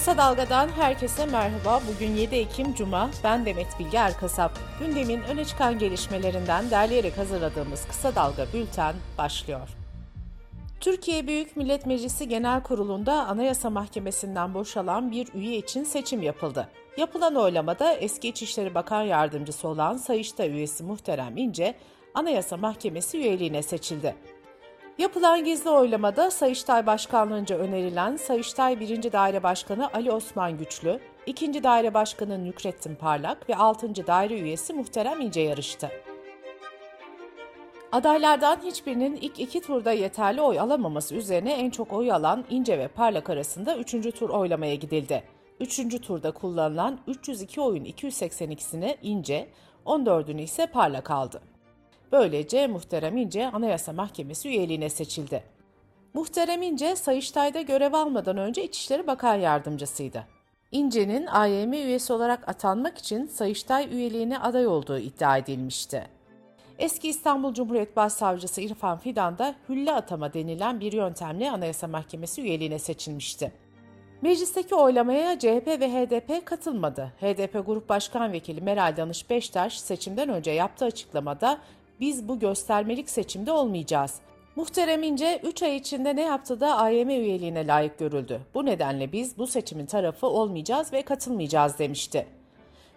Kısa Dalga'dan herkese merhaba. Bugün 7 Ekim Cuma. Ben Demet Bilge Erkasap. Gündemin öne çıkan gelişmelerinden derleyerek hazırladığımız Kısa Dalga Bülten başlıyor. Türkiye Büyük Millet Meclisi Genel Kurulu'nda Anayasa Mahkemesi'nden boşalan bir üye için seçim yapıldı. Yapılan oylamada eski İçişleri Bakan Yardımcısı olan Sayıştay üyesi Muhterem İnce, Anayasa Mahkemesi üyeliğine seçildi. Yapılan gizli oylamada Sayıştay Başkanlığı'nca önerilen Sayıştay 1. Daire Başkanı Ali Osman Güçlü, 2. Daire Başkanı Nükrettin Parlak ve 6. Daire Üyesi Muhterem İnce yarıştı. Adaylardan hiçbirinin ilk iki turda yeterli oy alamaması üzerine en çok oy alan İnce ve Parlak arasında 3. tur oylamaya gidildi. 3. turda kullanılan 302 oyun 282'sini İnce, 14'ünü ise Parlak aldı. Böylece Muhterem İnce Anayasa Mahkemesi üyeliğine seçildi. Muhterem İnce, Sayıştay'da görev almadan önce İçişleri Bakan Yardımcısıydı. İnce'nin AYM üyesi olarak atanmak için Sayıştay üyeliğine aday olduğu iddia edilmişti. Eski İstanbul Cumhuriyet Başsavcısı İrfan Fidan da hülle atama denilen bir yöntemle Anayasa Mahkemesi üyeliğine seçilmişti. Meclisteki oylamaya CHP ve HDP katılmadı. HDP Grup Başkan Vekili Meral Danış Beştaş seçimden önce yaptığı açıklamada biz bu göstermelik seçimde olmayacağız. Muhterem İnce 3 ay içinde ne yaptı da AYM üyeliğine layık görüldü. Bu nedenle biz bu seçimin tarafı olmayacağız ve katılmayacağız demişti.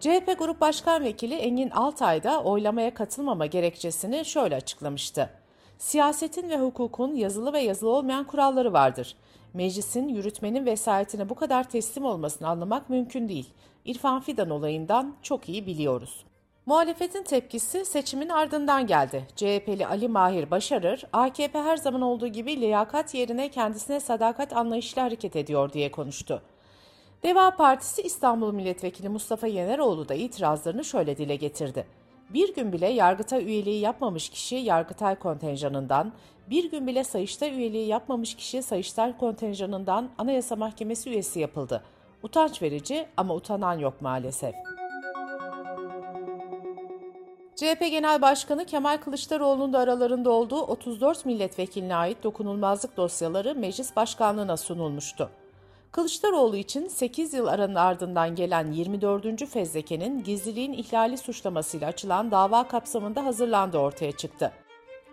CHP Grup Başkan Vekili Engin Altay da oylamaya katılmama gerekçesini şöyle açıklamıştı. Siyasetin ve hukukun yazılı ve yazılı olmayan kuralları vardır. Meclisin yürütmenin vesayetine bu kadar teslim olmasını anlamak mümkün değil. İrfan Fidan olayından çok iyi biliyoruz. Muhalefetin tepkisi seçimin ardından geldi. CHP'li Ali Mahir Başarır, AKP her zaman olduğu gibi liyakat yerine kendisine sadakat anlayışıyla hareket ediyor diye konuştu. Deva Partisi İstanbul Milletvekili Mustafa Yeneroğlu da itirazlarını şöyle dile getirdi. Bir gün bile Yargıtay üyeliği yapmamış kişi Yargıtay kontenjanından, bir gün bile Sayıştay üyeliği yapmamış kişi Sayıştay kontenjanından Anayasa Mahkemesi üyesi yapıldı. Utanç verici ama utanan yok maalesef. CHP Genel Başkanı Kemal Kılıçdaroğlu'nun da aralarında olduğu 34 milletvekiline ait dokunulmazlık dosyaları meclis başkanlığına sunulmuştu. Kılıçdaroğlu için 8 yıl aranın ardından gelen 24. fezlekenin gizliliğin ihlali suçlamasıyla açılan dava kapsamında hazırlandığı ortaya çıktı.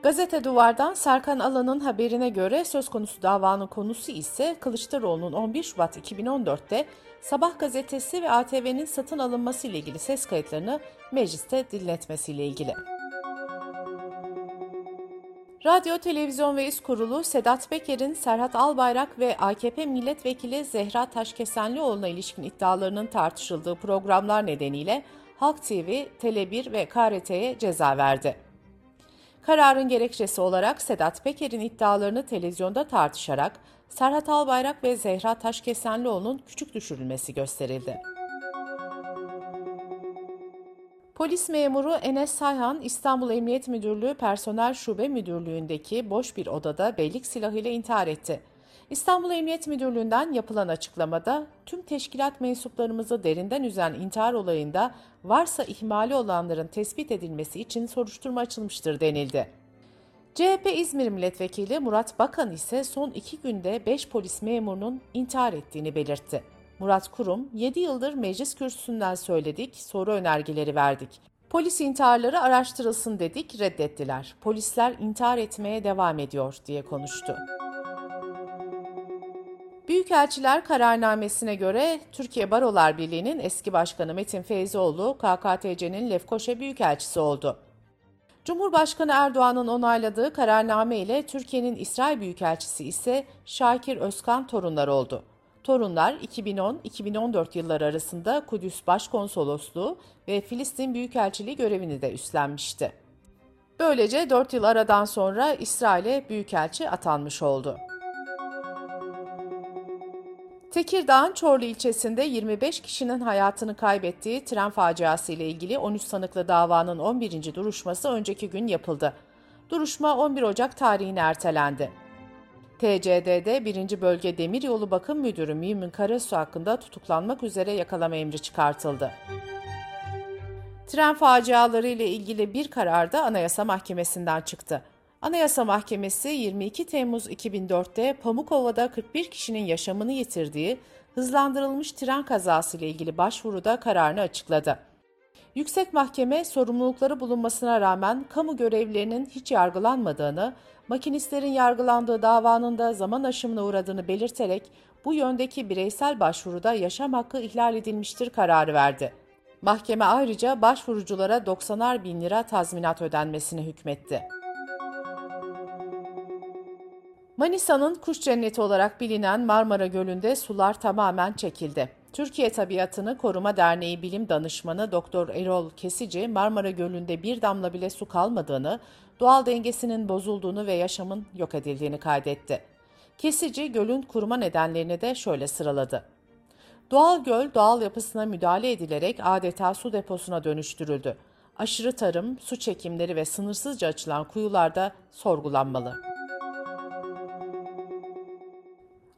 Gazete Duvar'dan Serkan Alan'ın haberine göre söz konusu davanın konusu ise Kılıçdaroğlu'nun 11 Şubat 2014'te Sabah gazetesi ve ATV'nin satın alınması ile ilgili ses kayıtlarını mecliste dinletmesiyle ilgili. Radyo, Televizyon ve İş Kurulu Sedat Peker'in Serhat Albayrak ve AKP milletvekili Zehra Taşkesenlioğlu'na ilişkin iddialarının tartışıldığı programlar nedeniyle Halk TV, Tele1 ve KRT'ye ceza verdi. Kararın gerekçesi olarak Sedat Peker'in iddialarını televizyonda tartışarak Serhat Albayrak ve Zehra Taşkesenlioğlu'nun küçük düşürülmesi gösterildi. Polis memuru Enes Sayhan, İstanbul Emniyet Müdürlüğü Personel Şube Müdürlüğü'ndeki boş bir odada beylik silahıyla intihar etti. İstanbul Emniyet Müdürlüğü'nden yapılan açıklamada tüm teşkilat mensuplarımızı derinden üzen intihar olayında varsa ihmali olanların tespit edilmesi için soruşturma açılmıştır denildi. CHP İzmir Milletvekili Murat Bakan ise son iki günde 5 polis memurunun intihar ettiğini belirtti. Murat Kurum, 7 yıldır meclis kürsüsünden söyledik, soru önergeleri verdik. Polis intiharları araştırılsın dedik, reddettiler. Polisler intihar etmeye devam ediyor diye konuştu. Büyükelçiler kararnamesine göre Türkiye Barolar Birliği'nin eski başkanı Metin Feyzoğlu, KKTC'nin Lefkoşa Büyükelçisi oldu. Cumhurbaşkanı Erdoğan'ın onayladığı kararname ile Türkiye'nin İsrail Büyükelçisi ise Şakir Özkan torunlar oldu. Torunlar 2010-2014 yılları arasında Kudüs Başkonsolosluğu ve Filistin Büyükelçiliği görevini de üstlenmişti. Böylece 4 yıl aradan sonra İsrail'e büyükelçi atanmış oldu. Tekirdağ'ın Çorlu ilçesinde 25 kişinin hayatını kaybettiği tren faciası ile ilgili 13 sanıklı davanın 11. duruşması önceki gün yapıldı. Duruşma 11 Ocak tarihine ertelendi. TCD'de 1. Bölge Demiryolu Bakım Müdürü Mümin Karasu hakkında tutuklanmak üzere yakalama emri çıkartıldı. Tren faciaları ile ilgili bir karar da Anayasa Mahkemesi'nden çıktı. Anayasa Mahkemesi 22 Temmuz 2004'te Pamukova'da 41 kişinin yaşamını yitirdiği hızlandırılmış tren kazası ile ilgili başvuruda kararını açıkladı. Yüksek Mahkeme sorumlulukları bulunmasına rağmen kamu görevlilerinin hiç yargılanmadığını, makinistlerin yargılandığı davanın da zaman aşımına uğradığını belirterek bu yöndeki bireysel başvuruda yaşam hakkı ihlal edilmiştir kararı verdi. Mahkeme ayrıca başvuruculara 90'ar bin lira tazminat ödenmesine hükmetti. Manisa'nın kuş cenneti olarak bilinen Marmara Gölü'nde sular tamamen çekildi. Türkiye Tabiatını Koruma Derneği Bilim Danışmanı Doktor Erol Kesici, Marmara Gölü'nde bir damla bile su kalmadığını, doğal dengesinin bozulduğunu ve yaşamın yok edildiğini kaydetti. Kesici, gölün kuruma nedenlerini de şöyle sıraladı. Doğal göl doğal yapısına müdahale edilerek adeta su deposuna dönüştürüldü. Aşırı tarım, su çekimleri ve sınırsızca açılan kuyularda sorgulanmalı.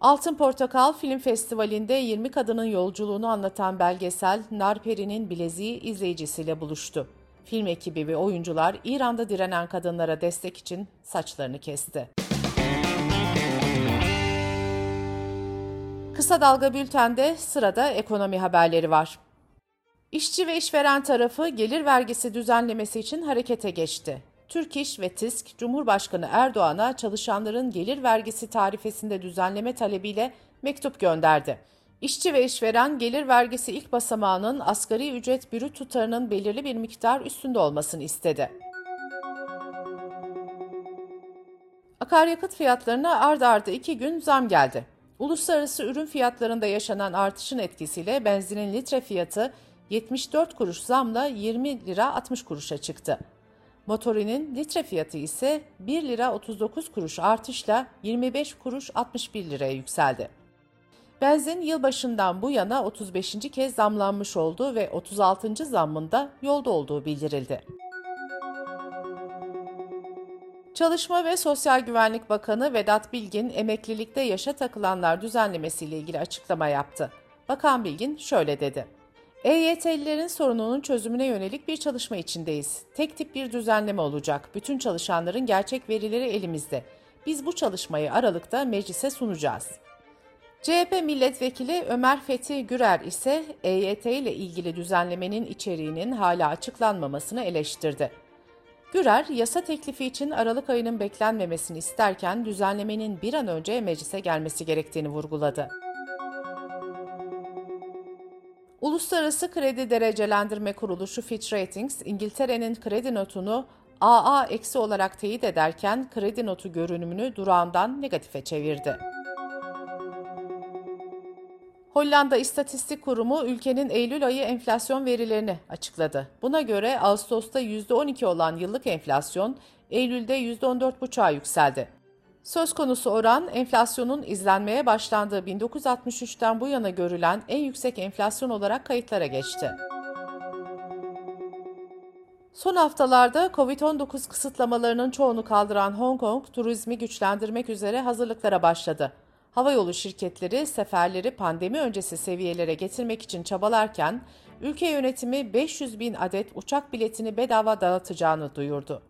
Altın Portakal Film Festivali'nde 20 kadının yolculuğunu anlatan belgesel Narperi'nin Bileziği izleyicisiyle buluştu. Film ekibi ve oyuncular İran'da direnen kadınlara destek için saçlarını kesti. Kısa Dalga Bülten'de sırada ekonomi haberleri var. İşçi ve işveren tarafı gelir vergisi düzenlemesi için harekete geçti. Türk İş ve TİSK, Cumhurbaşkanı Erdoğan'a çalışanların gelir vergisi tarifesinde düzenleme talebiyle mektup gönderdi. İşçi ve işveren gelir vergisi ilk basamağının asgari ücret brüt tutarının belirli bir miktar üstünde olmasını istedi. Akaryakıt fiyatlarına ard arda iki gün zam geldi. Uluslararası ürün fiyatlarında yaşanan artışın etkisiyle benzinin litre fiyatı 74 kuruş zamla 20 lira 60 kuruşa çıktı. Motorinin litre fiyatı ise 1 lira 39 kuruş artışla 25 kuruş 61 liraya yükseldi. Benzin yılbaşından bu yana 35. kez zamlanmış oldu ve 36. zammında yolda olduğu bildirildi. Çalışma ve Sosyal Güvenlik Bakanı Vedat Bilgin emeklilikte yaşa takılanlar düzenlemesiyle ilgili açıklama yaptı. Bakan Bilgin şöyle dedi. EYT'lilerin sorununun çözümüne yönelik bir çalışma içindeyiz. Tek tip bir düzenleme olacak. Bütün çalışanların gerçek verileri elimizde. Biz bu çalışmayı Aralık'ta meclise sunacağız. CHP milletvekili Ömer Fethi Gürer ise EYT ile ilgili düzenlemenin içeriğinin hala açıklanmamasını eleştirdi. Gürer, yasa teklifi için Aralık ayının beklenmemesini isterken düzenlemenin bir an önce meclise gelmesi gerektiğini vurguladı. Uluslararası Kredi Derecelendirme Kuruluşu Fitch Ratings, İngiltere'nin kredi notunu AA olarak teyit ederken kredi notu görünümünü durağından negatife çevirdi. Hollanda İstatistik Kurumu ülkenin Eylül ayı enflasyon verilerini açıkladı. Buna göre Ağustos'ta %12 olan yıllık enflasyon Eylül'de %14,5'a yükseldi. Söz konusu oran enflasyonun izlenmeye başlandığı 1963'ten bu yana görülen en yüksek enflasyon olarak kayıtlara geçti. Son haftalarda Covid-19 kısıtlamalarının çoğunu kaldıran Hong Kong, turizmi güçlendirmek üzere hazırlıklara başladı. Havayolu şirketleri seferleri pandemi öncesi seviyelere getirmek için çabalarken, ülke yönetimi 500 bin adet uçak biletini bedava dağıtacağını duyurdu.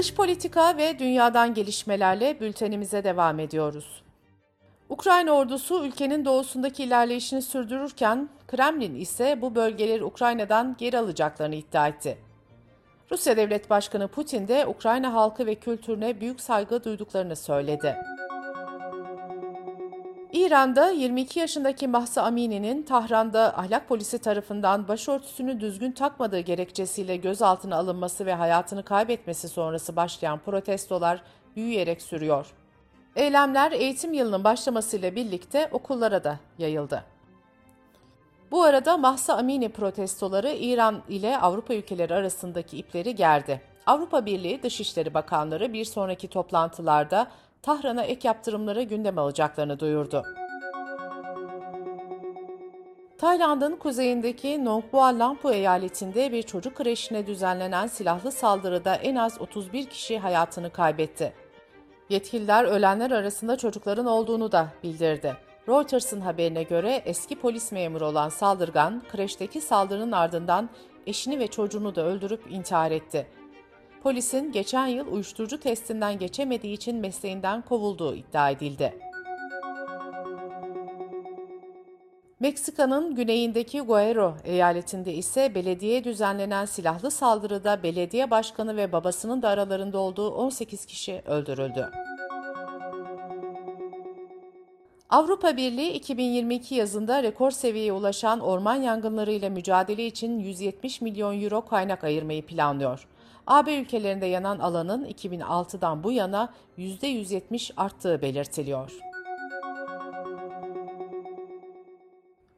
Dış politika ve dünyadan gelişmelerle bültenimize devam ediyoruz. Ukrayna ordusu ülkenin doğusundaki ilerleyişini sürdürürken Kremlin ise bu bölgeleri Ukrayna'dan geri alacaklarını iddia etti. Rusya Devlet Başkanı Putin de Ukrayna halkı ve kültürüne büyük saygı duyduklarını söyledi. İran'da 22 yaşındaki Mahsa Amini'nin Tahran'da ahlak polisi tarafından başörtüsünü düzgün takmadığı gerekçesiyle gözaltına alınması ve hayatını kaybetmesi sonrası başlayan protestolar büyüyerek sürüyor. Eylemler eğitim yılının başlamasıyla birlikte okullara da yayıldı. Bu arada Mahsa Amini protestoları İran ile Avrupa ülkeleri arasındaki ipleri gerdi. Avrupa Birliği Dışişleri Bakanları bir sonraki toplantılarda Tahran'a ek yaptırımları gündem alacaklarını duyurdu. Tayland'ın kuzeyindeki Nong Bua Lampu eyaletinde bir çocuk kreşine düzenlenen silahlı saldırıda en az 31 kişi hayatını kaybetti. Yetkililer ölenler arasında çocukların olduğunu da bildirdi. Reuters'ın haberine göre eski polis memuru olan saldırgan, kreşteki saldırının ardından eşini ve çocuğunu da öldürüp intihar etti. Polisin geçen yıl uyuşturucu testinden geçemediği için mesleğinden kovulduğu iddia edildi. Meksika'nın güneyindeki Guerrero eyaletinde ise belediye düzenlenen silahlı saldırıda belediye başkanı ve babasının da aralarında olduğu 18 kişi öldürüldü. Avrupa Birliği 2022 yazında rekor seviyeye ulaşan orman yangınlarıyla mücadele için 170 milyon euro kaynak ayırmayı planlıyor. AB ülkelerinde yanan alanın 2006'dan bu yana %170 arttığı belirtiliyor.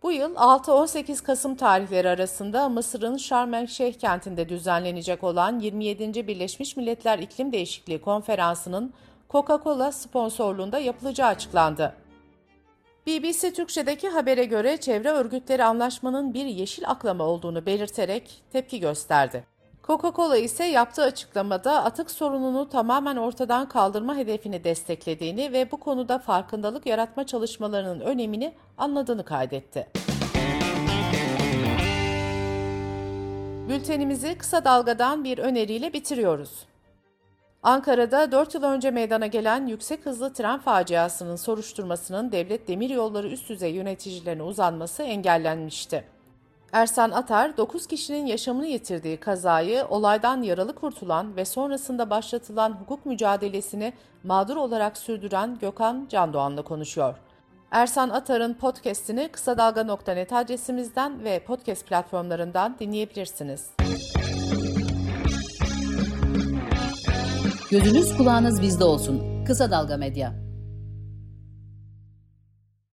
Bu yıl 6-18 Kasım tarihleri arasında Mısır'ın Şarm el Şeyh kentinde düzenlenecek olan 27. Birleşmiş Milletler İklim Değişikliği Konferansı'nın Coca-Cola sponsorluğunda yapılacağı açıklandı. BBC Türkçe'deki habere göre çevre örgütleri anlaşmanın bir yeşil aklama olduğunu belirterek tepki gösterdi. Coca-Cola ise yaptığı açıklamada atık sorununu tamamen ortadan kaldırma hedefini desteklediğini ve bu konuda farkındalık yaratma çalışmalarının önemini anladığını kaydetti. Bültenimizi kısa dalgadan bir öneriyle bitiriyoruz. Ankara'da 4 yıl önce meydana gelen yüksek hızlı tren faciasının soruşturmasının devlet demiryolları üst düzey yöneticilerine uzanması engellenmişti. Ersan Atar, 9 kişinin yaşamını yitirdiği kazayı olaydan yaralı kurtulan ve sonrasında başlatılan hukuk mücadelesini mağdur olarak sürdüren Gökhan Candoğan'la konuşuyor. Ersan Atar'ın podcast'ini kısa dalga.net adresimizden ve podcast platformlarından dinleyebilirsiniz. Gözünüz kulağınız bizde olsun. Kısa Dalga Medya.